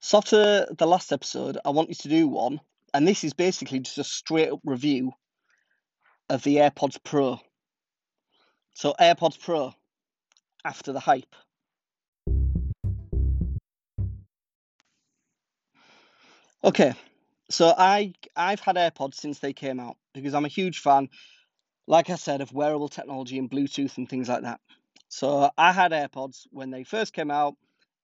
So the last episode, I wanted to do one, and this is basically just a straight up review of the AirPods Pro. So AirPods Pro after the hype. Okay, so I I've had AirPods since they came out because I'm a huge fan, like I said, of wearable technology and Bluetooth and things like that. So I had AirPods when they first came out.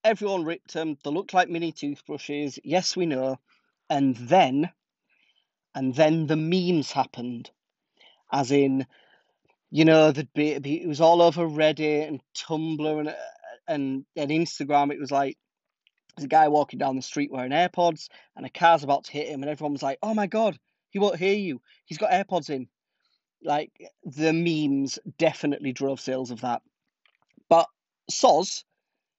Everyone ripped um, them. They looked like mini toothbrushes. Yes, we know. And then, and then the memes happened, as in, you know, there'd be, it was all over Reddit and Tumblr and uh, and and Instagram. It was like there's a guy walking down the street wearing AirPods, and a car's about to hit him, and everyone was like, "Oh my god, he won't hear you. He's got AirPods in." Like the memes definitely drove sales of that. But soz,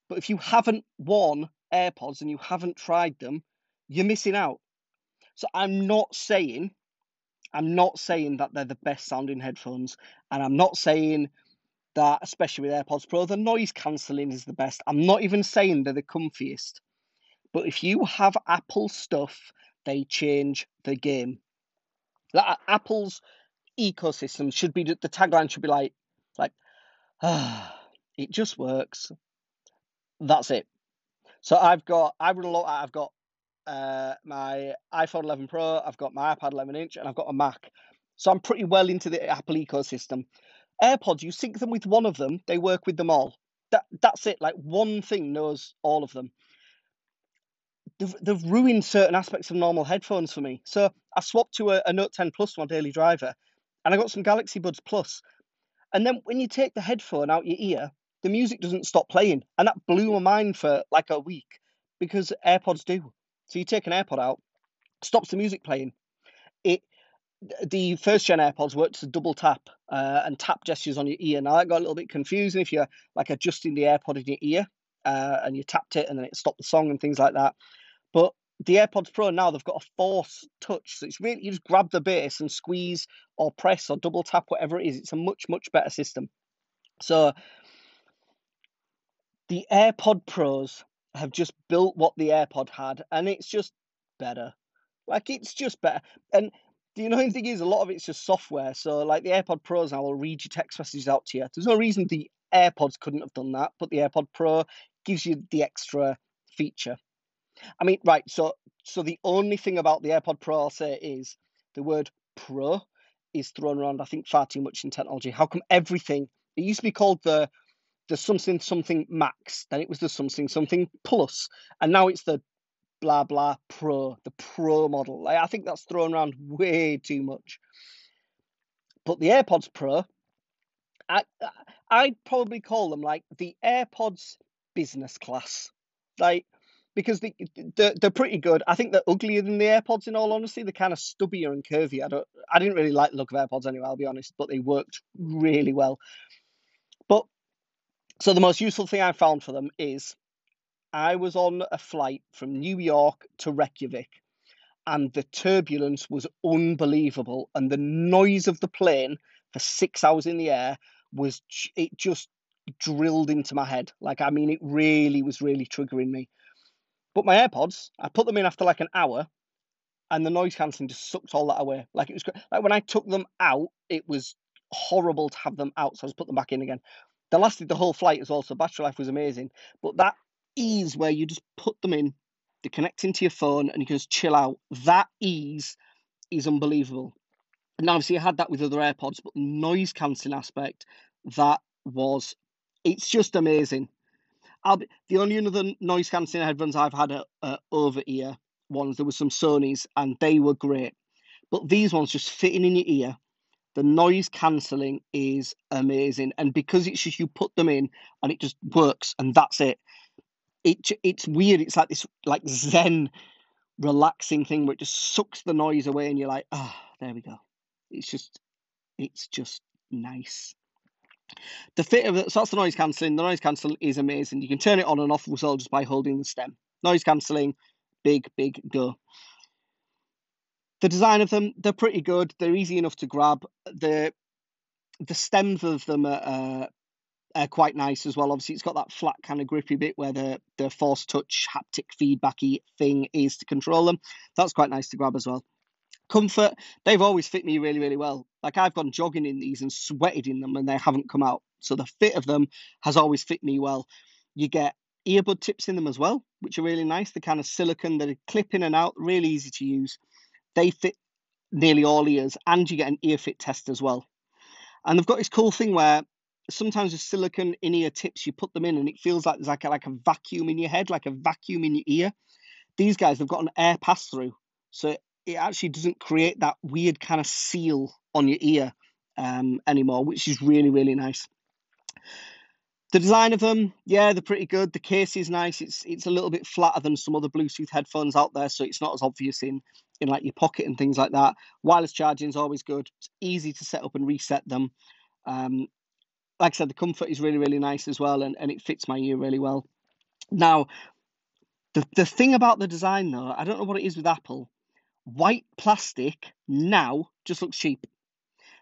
but if you haven't worn AirPods and you haven't tried them, you're missing out. So I'm not saying, I'm not saying that they're the best sounding headphones, and I'm not saying that, especially with AirPods Pro, the noise cancelling is the best. I'm not even saying they're the comfiest. But if you have Apple stuff, they change the game. That Apple's ecosystem should be the tagline should be like, like, ah, it just works. That's it. So I've got I a lot. I've got uh, my iPhone 11 Pro, I've got my iPad 11 inch, and I've got a Mac. So I'm pretty well into the Apple ecosystem. AirPods, you sync them with one of them, they work with them all. That that's it. Like one thing knows all of them they've, they've ruined certain aspects of normal headphones for me. So I swapped to a, a Note 10 Plus, my daily driver, and I got some Galaxy Buds Plus. And then when you take the headphone out your ear, the music doesn't stop playing. And that blew my mind for like a week because AirPods do. So you take an AirPod out, stops the music playing. It the first gen AirPods worked a double tap uh, and tap gestures on your ear. Now that got a little bit confusing if you're like adjusting the AirPod in your ear uh, and you tapped it and then it stopped the song and things like that. But the AirPods Pro now they've got a force touch, so it's really you just grab the base and squeeze or press or double tap whatever it is. It's a much much better system. So the AirPod Pros have just built what the AirPod had, and it's just better. Like it's just better. And the annoying thing is, a lot of it's just software. So like the AirPod Pros now will read your text messages out to you. There's no reason the AirPods couldn't have done that, but the AirPod Pro gives you the extra feature. I mean, right. So, so the only thing about the AirPod Pro I'll say is the word Pro is thrown around. I think far too much in technology. How come everything? It used to be called the the something something Max, then it was the something something Plus, and now it's the blah blah Pro, the Pro model. Like, I think that's thrown around way too much. But the AirPods Pro, I I'd probably call them like the AirPods business class. Like because they, they're, they're pretty good. I think they're uglier than the AirPods. In all honesty, they're kind of stubbier and curvy. I don't, I didn't really like the look of AirPods anyway. I'll be honest, but they worked really well. But so the most useful thing I found for them is I was on a flight from New York to Reykjavik, and the turbulence was unbelievable, and the noise of the plane for six hours in the air was it just drilled into my head. Like I mean, it really was really triggering me. But my AirPods, I put them in after like an hour, and the noise cancelling just sucked all that away. Like it was like when I took them out, it was horrible to have them out, so I just put them back in again. They lasted the whole flight as well, so battery life was amazing. But that ease where you just put them in, they connect into your phone, and you can just chill out. That ease is unbelievable. And obviously, I had that with other AirPods, but the noise cancelling aspect, that was, it's just amazing. Be, the only other noise cancelling headphones I've had are, are over ear ones. There were some Sony's and they were great, but these ones just fitting in your ear. The noise cancelling is amazing, and because it's just you put them in and it just works, and that's it. It it's weird. It's like this like Zen, relaxing thing where it just sucks the noise away, and you're like, ah, oh, there we go. It's just, it's just nice. The fit of it, so that's the noise cancelling. The noise cancelling is amazing. You can turn it on and off well just by holding the stem. Noise cancelling, big, big go. The design of them, they're pretty good. They're easy enough to grab. The the stems of them are, uh, uh, quite nice as well. Obviously, it's got that flat kind of grippy bit where the the force touch haptic feedbacky thing is to control them. That's quite nice to grab as well. Comfort, they've always fit me really, really well. Like I've gone jogging in these and sweated in them and they haven't come out. So the fit of them has always fit me well. You get earbud tips in them as well, which are really nice. The kind of silicon that clip in and out, really easy to use. They fit nearly all ears, and you get an ear fit test as well. And they've got this cool thing where sometimes with silicon in ear tips, you put them in and it feels like there's like a, like a vacuum in your head, like a vacuum in your ear. These guys have got an air pass through, so it actually doesn't create that weird kind of seal on your ear um, anymore, which is really really nice. The design of them, yeah, they're pretty good. The case is nice. It's it's a little bit flatter than some other Bluetooth headphones out there, so it's not as obvious in in like your pocket and things like that. Wireless charging is always good. It's easy to set up and reset them. Um, like I said, the comfort is really really nice as well, and, and it fits my ear really well. Now, the the thing about the design though, I don't know what it is with Apple. White plastic now just looks cheap.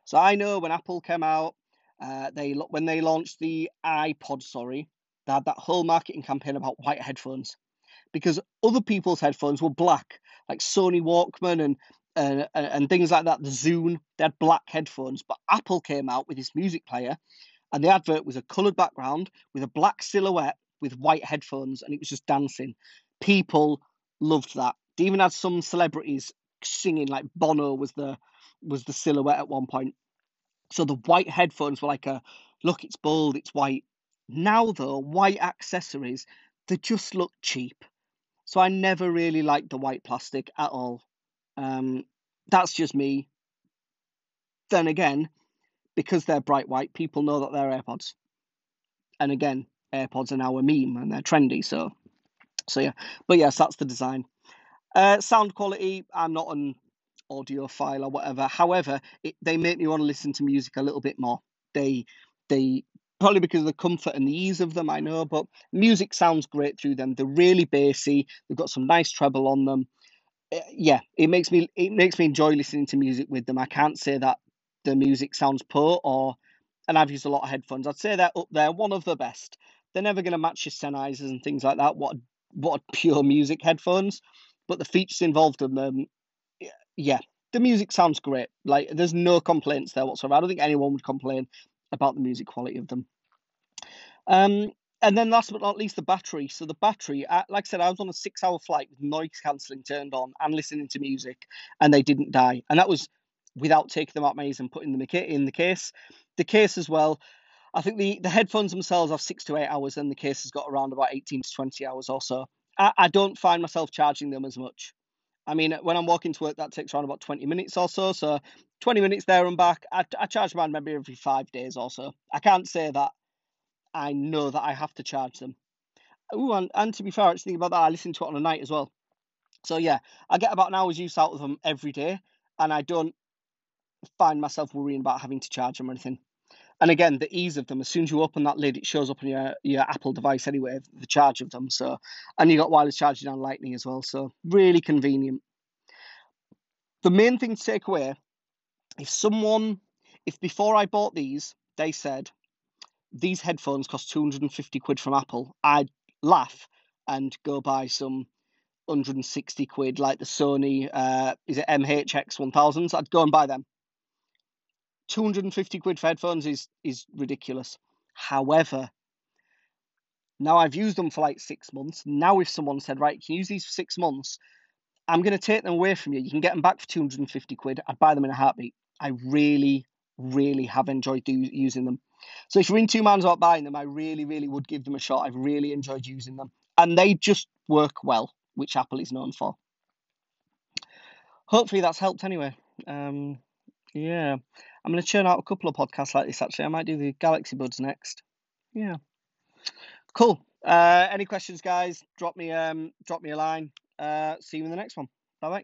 So I know when Apple came out, uh, they when they launched the iPod, sorry, they had that whole marketing campaign about white headphones because other people's headphones were black, like Sony Walkman and uh, and things like that. The Zune, they had black headphones, but Apple came out with this music player, and the advert was a coloured background with a black silhouette with white headphones, and it was just dancing. People loved that. They even had some celebrities singing, like Bono was the was the silhouette at one point. So the white headphones were like a look, it's bold, it's white. Now though, white accessories, they just look cheap. So I never really liked the white plastic at all. Um, that's just me. Then again, because they're bright white, people know that they're AirPods. And again, AirPods are now a meme and they're trendy. So, so yeah. But yes, that's the design. Uh, sound quality, I'm not an audiophile or whatever. However, it, they make me want to listen to music a little bit more. They they probably because of the comfort and the ease of them, I know, but music sounds great through them. They're really bassy. They've got some nice treble on them. Uh, yeah, it makes me it makes me enjoy listening to music with them. I can't say that the music sounds poor or and I've used a lot of headphones. I'd say they're up there, one of the best. They're never going to match your Sennheisers and things like that. What what pure music headphones, but the features involved in them yeah, the music sounds great. Like, there's no complaints there whatsoever. I don't think anyone would complain about the music quality of them. Um, and then last but not least, the battery. So the battery, like I said, I was on a six-hour flight with noise cancelling turned on and listening to music, and they didn't die. And that was without taking them out ears and putting them in the case. The case as well. I think the, the headphones themselves have six to eight hours, and the case has got around about 18 to 20 hours or so. I, I don't find myself charging them as much. I mean, when I'm walking to work, that takes around about 20 minutes or so. So 20 minutes there and back. I, I charge mine maybe every five days or so. I can't say that I know that I have to charge them. Ooh, and, and to be fair, actually, about that, I listen to it on a night as well. So yeah, I get about an hour's use out of them every day, and I don't find myself worrying about having to charge them or anything. And again, the ease of them, as soon as you open that lid, it shows up on your, your Apple device anyway, the charge of them. So, and you got wireless charging on Lightning as well. So, really convenient. The main thing to take away if someone, if before I bought these, they said these headphones cost 250 quid from Apple, I'd laugh and go buy some 160 quid like the Sony, uh, is it MHX 1000s? I'd go and buy them 250 quid for headphones is is ridiculous. However, now I've used them for like six months. Now, if someone said, right, you can you use these for six months, I'm going to take them away from you. You can get them back for 250 quid. I'd buy them in a heartbeat. I really, really have enjoyed do, using them. So if you're in two minds about buying them, I really, really would give them a shot. I've really enjoyed using them. And they just work well, which Apple is known for. Hopefully that's helped anyway. Um, yeah. I'm going to churn out a couple of podcasts like this actually. I might do the Galaxy Buds next. Yeah. Cool. Uh, any questions, guys? Drop me um drop me a line. Uh, see you in the next one. Bye bye.